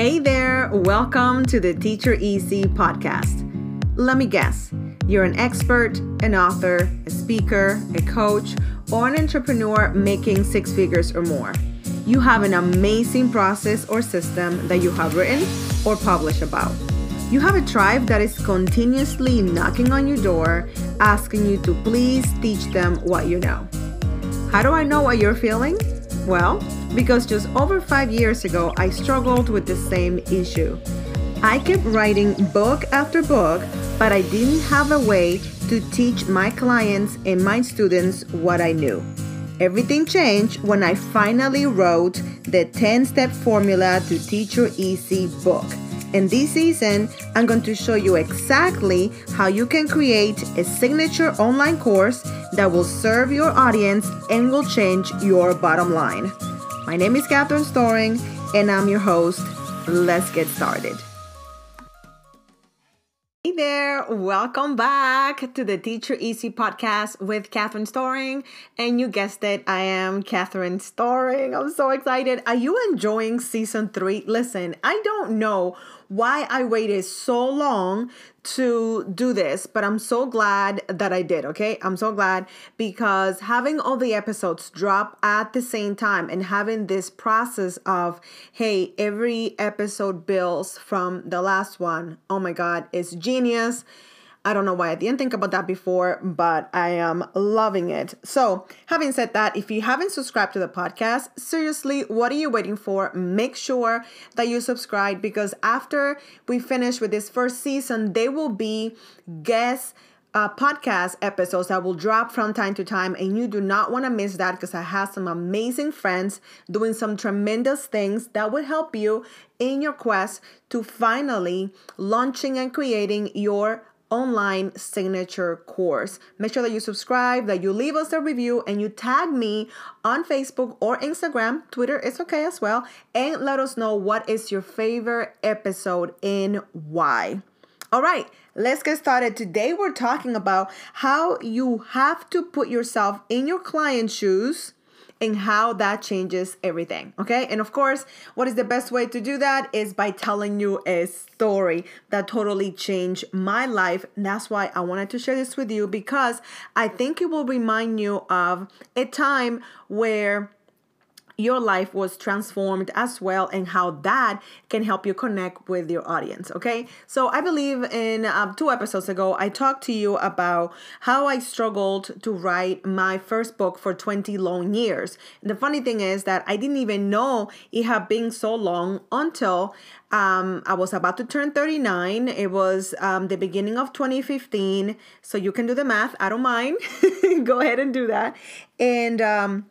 Hey there, welcome to the Teach Your Easy podcast. Let me guess, you're an expert, an author, a speaker, a coach, or an entrepreneur making six figures or more. You have an amazing process or system that you have written or published about. You have a tribe that is continuously knocking on your door, asking you to please teach them what you know. How do I know what you're feeling? Well, because just over five years ago, I struggled with the same issue. I kept writing book after book, but I didn't have a way to teach my clients and my students what I knew. Everything changed when I finally wrote the 10 step formula to teach your Easy book. In this season, I'm going to show you exactly how you can create a signature online course that will serve your audience and will change your bottom line. My name is Catherine Storing, and I'm your host. Let's get started. Hey there, welcome back to the Teach Your Easy podcast with Catherine Storing. And you guessed it, I am Catherine Storing. I'm so excited. Are you enjoying season three? Listen, I don't know why I waited so long to do this, but I'm so glad that I did, okay? I'm so glad because having all the episodes drop at the same time and having this process of, hey, every episode builds from the last one, oh my God, it's genius. I don't know why I didn't think about that before, but I am loving it. So, having said that, if you haven't subscribed to the podcast, seriously, what are you waiting for? Make sure that you subscribe because after we finish with this first season, there will be guest uh, podcast episodes that will drop from time to time, and you do not want to miss that because I have some amazing friends doing some tremendous things that will help you in your quest to finally launching and creating your online signature course. Make sure that you subscribe, that you leave us a review, and you tag me on Facebook or Instagram. Twitter is okay as well. And let us know what is your favorite episode and why. All right, let's get started. Today we're talking about how you have to put yourself in your client's shoes and how that changes everything. Okay. And of course, what is the best way to do that is by telling you a story that totally changed my life. And that's why I wanted to share this with you because I think it will remind you of a time where your life was transformed as well and how that can help you connect with your audience okay so i believe in um, two episodes ago i talked to you about how i struggled to write my first book for 20 long years and the funny thing is that i didn't even know it had been so long until um, I was about to turn 39. It was um, the beginning of 2015. So you can do the math. I don't mind. Go ahead and do that. And um,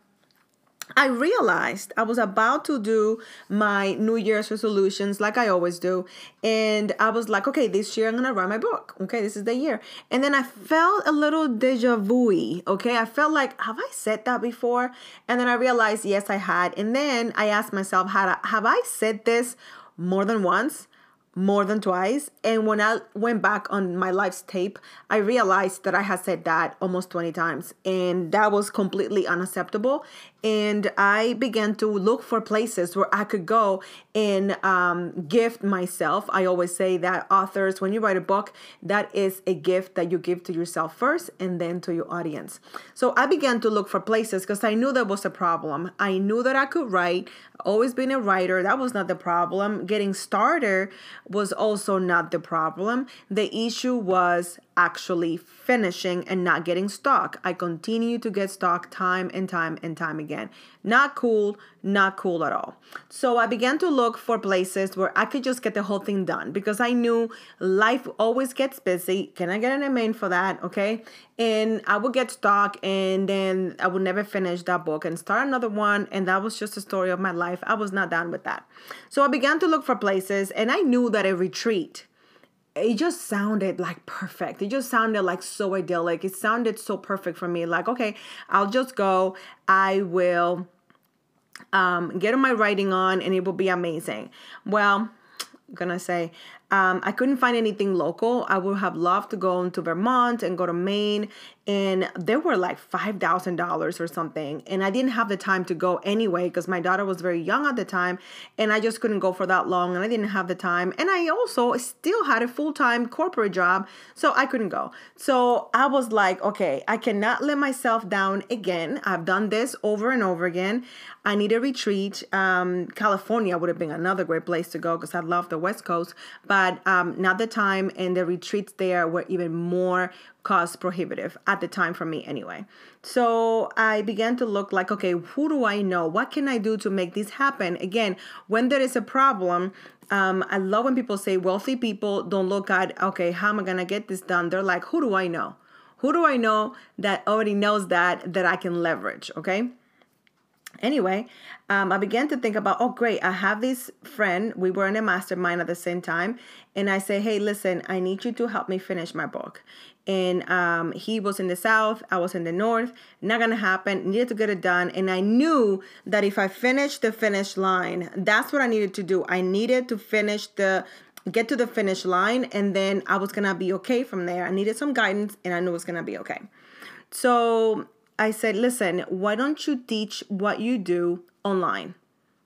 I realized I was about to do my New Year's resolutions like I always do. And I was like, okay, this year I'm going to write my book. Okay, this is the year. And then I felt a little deja vu Okay, I felt like, have I said that before? And then I realized, yes, I had. And then I asked myself, have I said this more than once? more than twice. And when I went back on my life's tape, I realized that I had said that almost 20 times. And that was completely unacceptable and I began to look for places where I could go and um, gift myself. I always say that authors, when you write a book, that is a gift that you give to yourself first and then to your audience. So I began to look for places because I knew there was a problem. I knew that I could write, always been a writer. That was not the problem. Getting started was also not the problem. The issue was actually finishing and not getting stuck. I continue to get stuck time and time and time again. Not cool, not cool at all. So I began to look for places where I could just get the whole thing done because I knew life always gets busy. Can I get an amen for that? Okay. And I would get stuck and then I would never finish that book and start another one. And that was just a story of my life. I was not done with that. So I began to look for places and I knew that a retreat it just sounded like perfect. It just sounded like so idyllic. It sounded so perfect for me. Like, okay, I'll just go. I will um, get my writing on and it will be amazing. Well, I'm gonna say Um, I couldn't find anything local. I would have loved to go into Vermont and go to Maine, and they were like $5,000 or something. And I didn't have the time to go anyway because my daughter was very young at the time, and I just couldn't go for that long, and I didn't have the time. And I also still had a full time corporate job, so I couldn't go. So I was like, okay, I cannot let myself down again. I've done this over and over again. I need a retreat. Um, California would have been another great place to go because I love the West Coast, but um, not the time. And the retreats there were even more cost prohibitive at the time for me anyway. So I began to look like, okay, who do I know? What can I do to make this happen? Again, when there is a problem, um, I love when people say wealthy people don't look at, okay, how am I to get this done? They're like, who do I know? Who do I know that already knows that that I can leverage? Okay. Anyway, um, I began to think about, oh, great, I have this friend. We were in a mastermind at the same time. And I say, hey, listen, I need you to help me finish my book. And um, he was in the south, I was in the north. Not gonna happen. Needed to get it done. And I knew that if I finished the finish line, that's what I needed to do. I needed to finish the get to the finish line and then I was gonna be okay from there. I needed some guidance and I knew it was gonna be okay. So I said, listen, why don't you teach what you do online?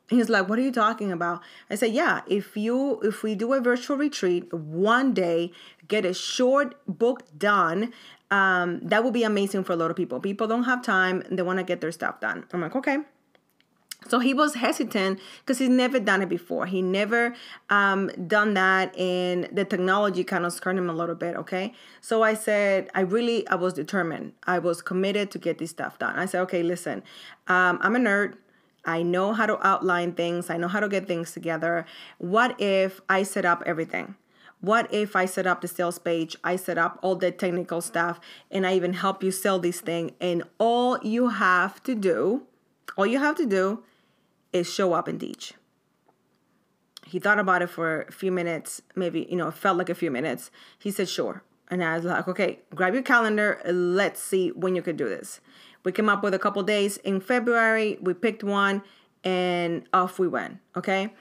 He's like, what are you talking about? I said, yeah, if you if we do a virtual retreat one day, get a short book done, um, that would be amazing for a lot of people. People don't have time, they want to get their stuff done. I'm like, okay. So he was hesitant because he's never done it before. He never um, done that, and the technology kind of scared him a little bit. Okay, so I said, I really, I was determined. I was committed to get this stuff done. I said, okay, listen, um, I'm a nerd. I know how to outline things. I know how to get things together. What if I set up everything? What if I set up the sales page? I set up all the technical stuff, and I even help you sell this thing. And all you have to do, all you have to do is show up and teach. He thought about it for a few minutes, maybe, you know, it felt like a few minutes. He said, sure. And I was like, okay, grab your calendar. Let's see when you could do this. We came up with a couple days in February. We picked one and off we went. Okay.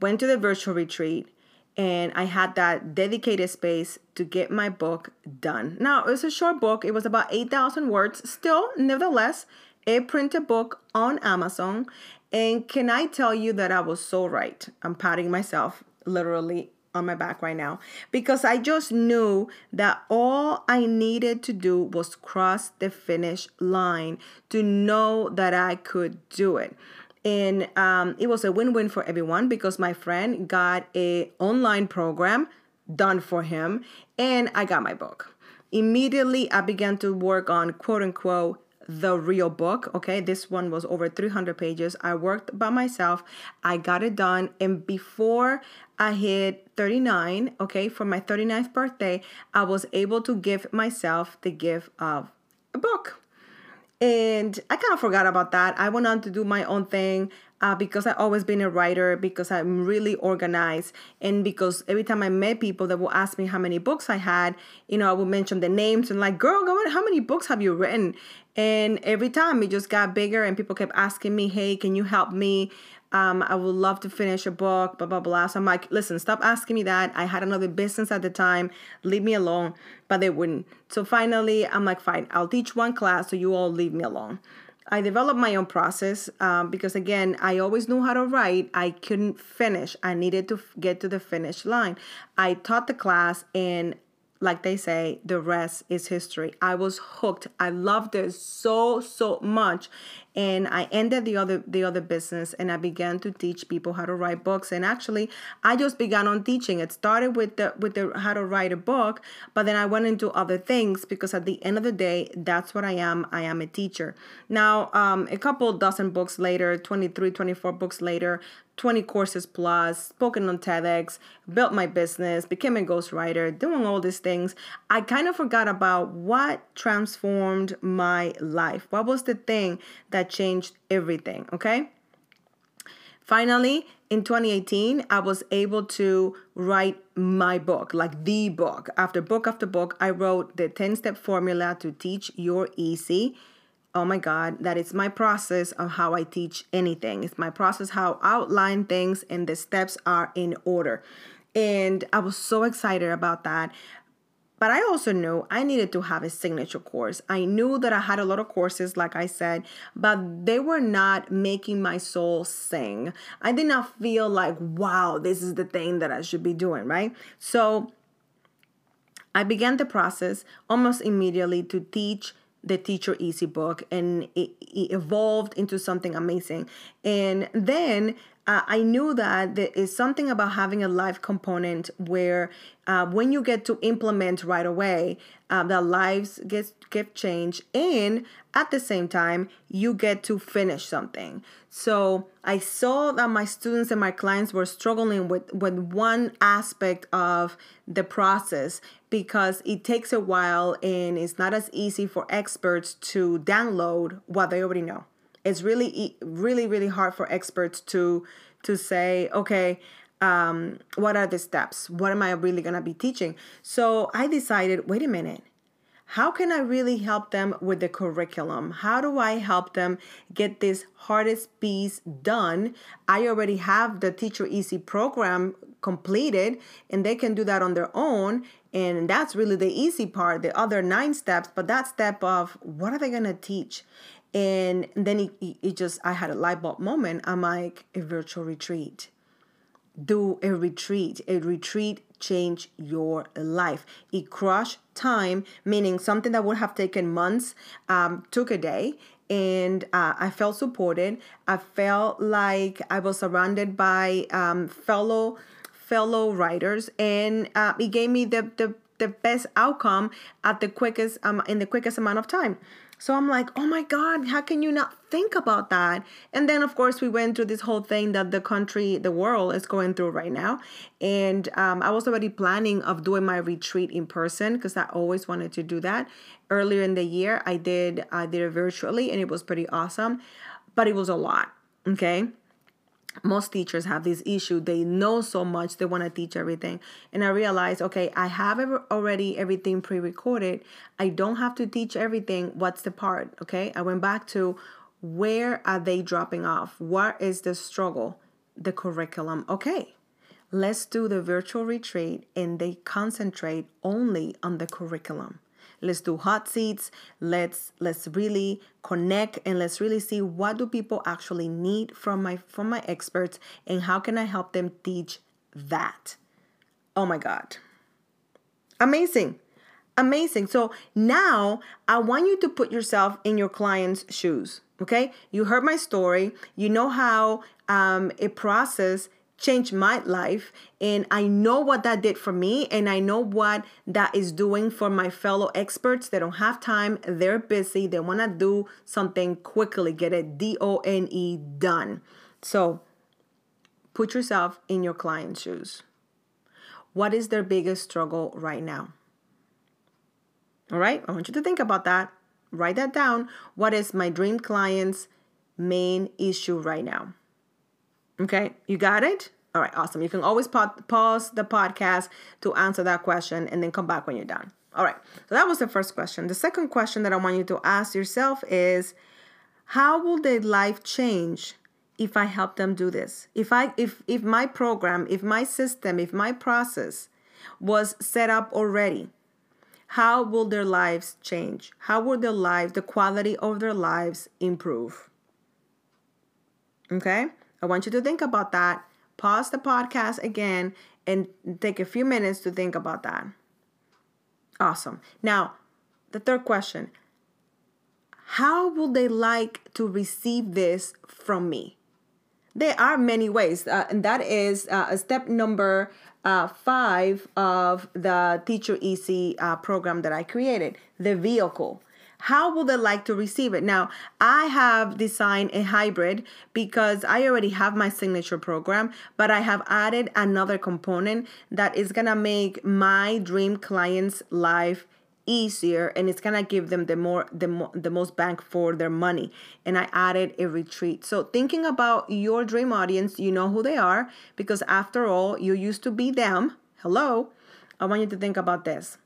Went to the virtual retreat and I had that dedicated space to get my book done. Now, it was a short book, it was about 8,000 words. Still, nevertheless, a printed book on Amazon and can I tell you that I was so right? I'm patting myself literally on my back right now because I just knew that all I needed to do was cross the finish line to know that I could do it. And um, it was a win-win for everyone because my friend got a online program done for him and I got my book. Immediately I began to work on quote unquote the real book. Okay, this one was over 300 pages. I worked by myself, I got it done, and before I hit 39, okay, for my 39th birthday, I was able to give myself the gift of a book. And I kind of forgot about that. I went on to do my own thing uh, because I've always been a writer, because I'm really organized, and because every time I met people that will ask me how many books I had, you know, I would mention the names and like, girl, how many books have you written? And every time it just got bigger, and people kept asking me, hey, can you help me? Um, I would love to finish a book, blah, blah, blah. So I'm like, listen, stop asking me that. I had another business at the time. Leave me alone. But they wouldn't. So finally, I'm like, fine, I'll teach one class so you all leave me alone. I developed my own process um, because, again, I always knew how to write. I couldn't finish. I needed to get to the finish line. I taught the class, and like they say, the rest is history. I was hooked. I loved it so, so much and I ended the other the other business and I began to teach people how to write books and actually I just began on teaching it started with the with the how to write a book but then I went into other things because at the end of the day that's what I am I am a teacher now um, a couple dozen books later 23 24 books later 20 courses plus, spoken on TEDx, built my business, became a ghostwriter, doing all these things. I kind of forgot about what transformed my life. What was the thing that that changed everything, okay? Finally, in 2018, I was able to write my book, like the book. After book after book, I wrote the 10 step formula to teach your easy. Oh my God, that is my process of how I teach anything. It's my process how I outline things and the steps are in order. And I was so excited about that. But I also knew I needed to have a signature course. I knew that I had a lot of courses, like I said, but they were not making my soul sing. I did not feel like, wow, this is the thing that I should be doing, right? So I began the process almost immediately to teach the Teach Your Easy book, and it, it evolved into something amazing. And then uh, I knew that there is something about having a live component where uh, when you get to implement right away, uh, the lives get get changed, and at the same time, you get to finish something. So I saw that my students and my clients were struggling with with one aspect of the process because it takes a while and it's not as easy for experts to download what they already know it's really really really hard for experts to to say okay um, what are the steps what am i really going to be teaching so i decided wait a minute how can I really help them with the curriculum? How do I help them get this hardest piece done? I already have the Teach Your Easy program completed and they can do that on their own. And that's really the easy part, the other nine steps. But that step of what are they going to teach? And then it, it just, I had a light bulb moment. I'm like, a virtual retreat. Do a retreat. A retreat change your life. It crushed time, meaning something that would have taken months um, took a day. And uh, I felt supported. I felt like I was surrounded by um, fellow fellow writers, and uh, it gave me the, the the best outcome at the quickest um, in the quickest amount of time. So I'm like, oh my God, how can you not think about that? And then, of course, we went through this whole thing that the country, the world is going through right now. And um, I was already planning of doing my retreat in person because I always wanted to do that. Earlier in the year, I did I did it virtually, and it was pretty awesome, but it was a lot. Okay most teachers have this issue. They know so much. They want to teach everything. And i realized okay i have already everything pre-recorded. I don't have to teach everything. What's the part? Okay i went back to where are they dropping off? What is the struggle? The curriculum. Okay let's do the virtual retreat and they concentrate only on the curriculum let's do hot seats. Let's let's really connect and let's really see what do people actually need from my from my experts and how can i help them teach that. Oh my god. Amazing. Amazing. So now i want you to put yourself in your client's shoes okay? You heard my story. You know how um, a process changed my life and I know what that did for me and I know what that is doing for my fellow experts. They don't have time, they're busy, they want to do something quickly, get it D O N E done. So put yourself in your client's shoes. What is their biggest struggle right now? All right, I want you to think about that. Write that down. What is my dream client's main issue right now? Okay, you got it? All right, awesome. You can always pause the podcast to answer that question and then come back when you're done. All right, so that was the first question. The second question that I want you to ask yourself is how will their life change if I help them do this? If I if if my program, if my system, if my process was set up already, how will their lives change? How will their lives, the quality of their lives improve? Okay? I want you to think about that. Pause the podcast again and take a few minutes to think about that. Awesome. Now, the third question How will they like to receive this from me? There are many ways, uh, and that is uh, step number uh, five of the Teach Your Easy uh, program that I created the vehicle how will they like to receive it? Now, I have designed a hybrid because I already have my signature program, but I have added another component that is going to make my dream clients' life easier and it's gonna give them the more the, mo- the most bang for their money. And i added a retreat. So thinking about your dream audience you know who they are because after all you used to be them. Hello? I want you to think about this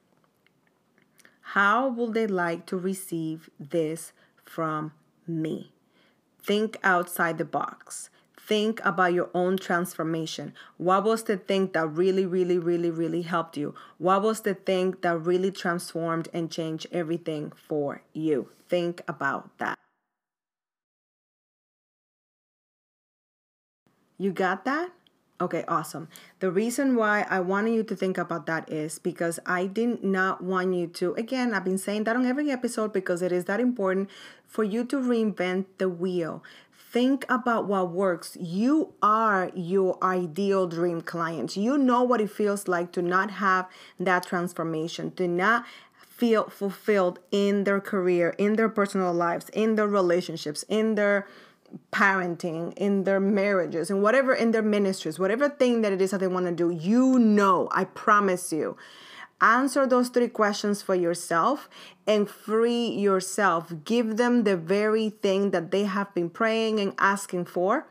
how will they like to receive this from me? Think outside the box. think about your own transformation. What was the thing that really, really, really, really helped you? What was the thing that really transformed and changed everything for you? Think about that. You got that? Okay, awesome. The reason why I wanted you to think about that is because I did not want you to, again, I've been saying that on every episode because it is that important for you to reinvent the wheel. Think about what works. You are your ideal dream client. You know what it feels like to not have that transformation, to not feel fulfilled in their career, in their personal lives, in their relationships, in their parenting, in their marriages, and whatever in their ministries, whatever thing that it is that they want to do, you know, I promise you. Answer those three questions for yourself and free yourself. Give them the very thing that they have been praying and asking for.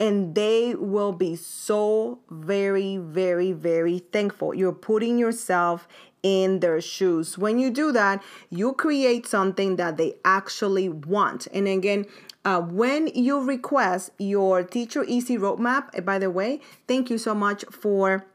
And they will be so very, very, very thankful. You're putting yourself in their shoes. When you do that, you create something that they actually want. And again, uh, when you request your Teach Your Easy roadmap, eh, by the way, thank you so much for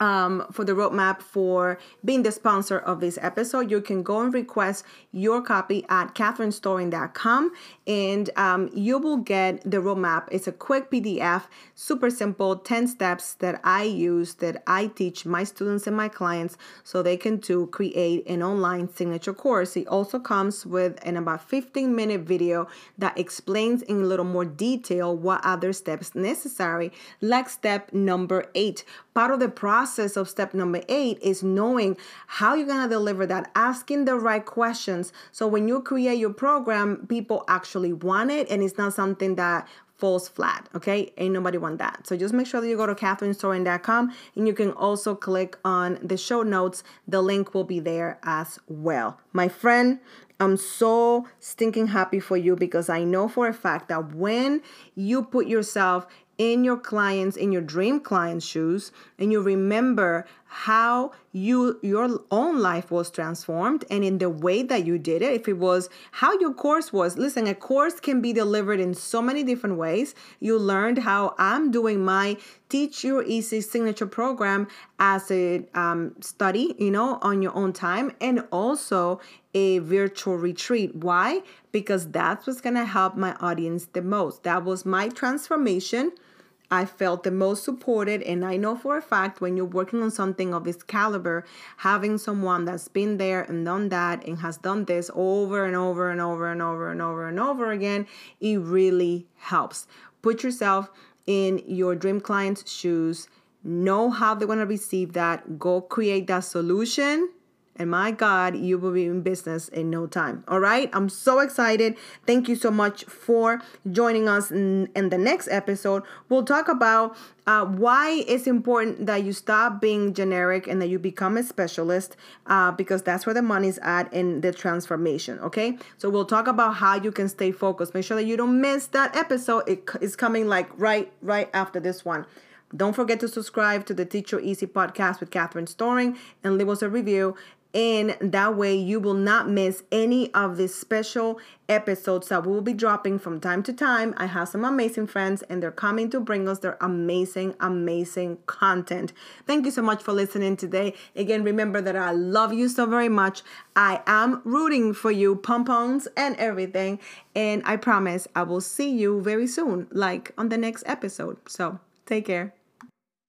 um, for the roadmap for being the sponsor of this episode. You can go and request your copy at catherinestoring.com and um, you will get the roadmap. It's a quick PDF, super simple, 10 steps that I use that I teach my students and my clients so they can to create an online signature course. It also comes with an about 15 minute video that explains in a little more detail what other steps necessary, like step number eight. Part of the process of step number eight is knowing how you're going to deliver that, asking the right questions. So when you create your program, people actually want it and it's not something that falls flat. Okay. Ain't nobody want that. So just make sure that you go to catherinestoring.com and you can also click on the show notes. The link will be there as well. My friend, I'm so stinking happy for you because I know for a fact that when you put yourself in your clients in your dream client's shoes and you remember how you your own life was transformed and in the way that you did it. If it was how your course was listen a course can be delivered in so many different ways. You learned how i'm doing my teach your easy signature program as a um, study you know on your own time and also a virtual retreat. Why? Because that's what's going to help my audience the most. That was my transformation I felt the most supported. And I know for a fact when you're working on something of this caliber, having someone that's been there and done that and has done this over and over and over and over and over and over again, it really helps. Put yourself in your dream client's shoes, know how they're going to receive that, go create that solution and my God, you will be in business in no time. All right. I'm so excited. Thank you so much for joining us in, in the next episode. We'll talk about uh, why it's important that you stop being generic and that you become a specialist uh, because that's where the money's at in the transformation. Okay. So we'll talk about how you can stay focused. Make sure that you don't miss that episode. It is coming like right, right after this one. Don't forget to subscribe to the Teach Your Easy podcast with Catherine Storing and leave us a review and that way you will not miss any of the special episodes that we will be dropping from time to time. I have some amazing friends and they're coming to bring us their amazing, amazing content. Thank you so much for listening today. Again, remember that I love you so very much. I am rooting for you, pompons and everything. And I promise I will see you very soon, like on the next episode. So take care.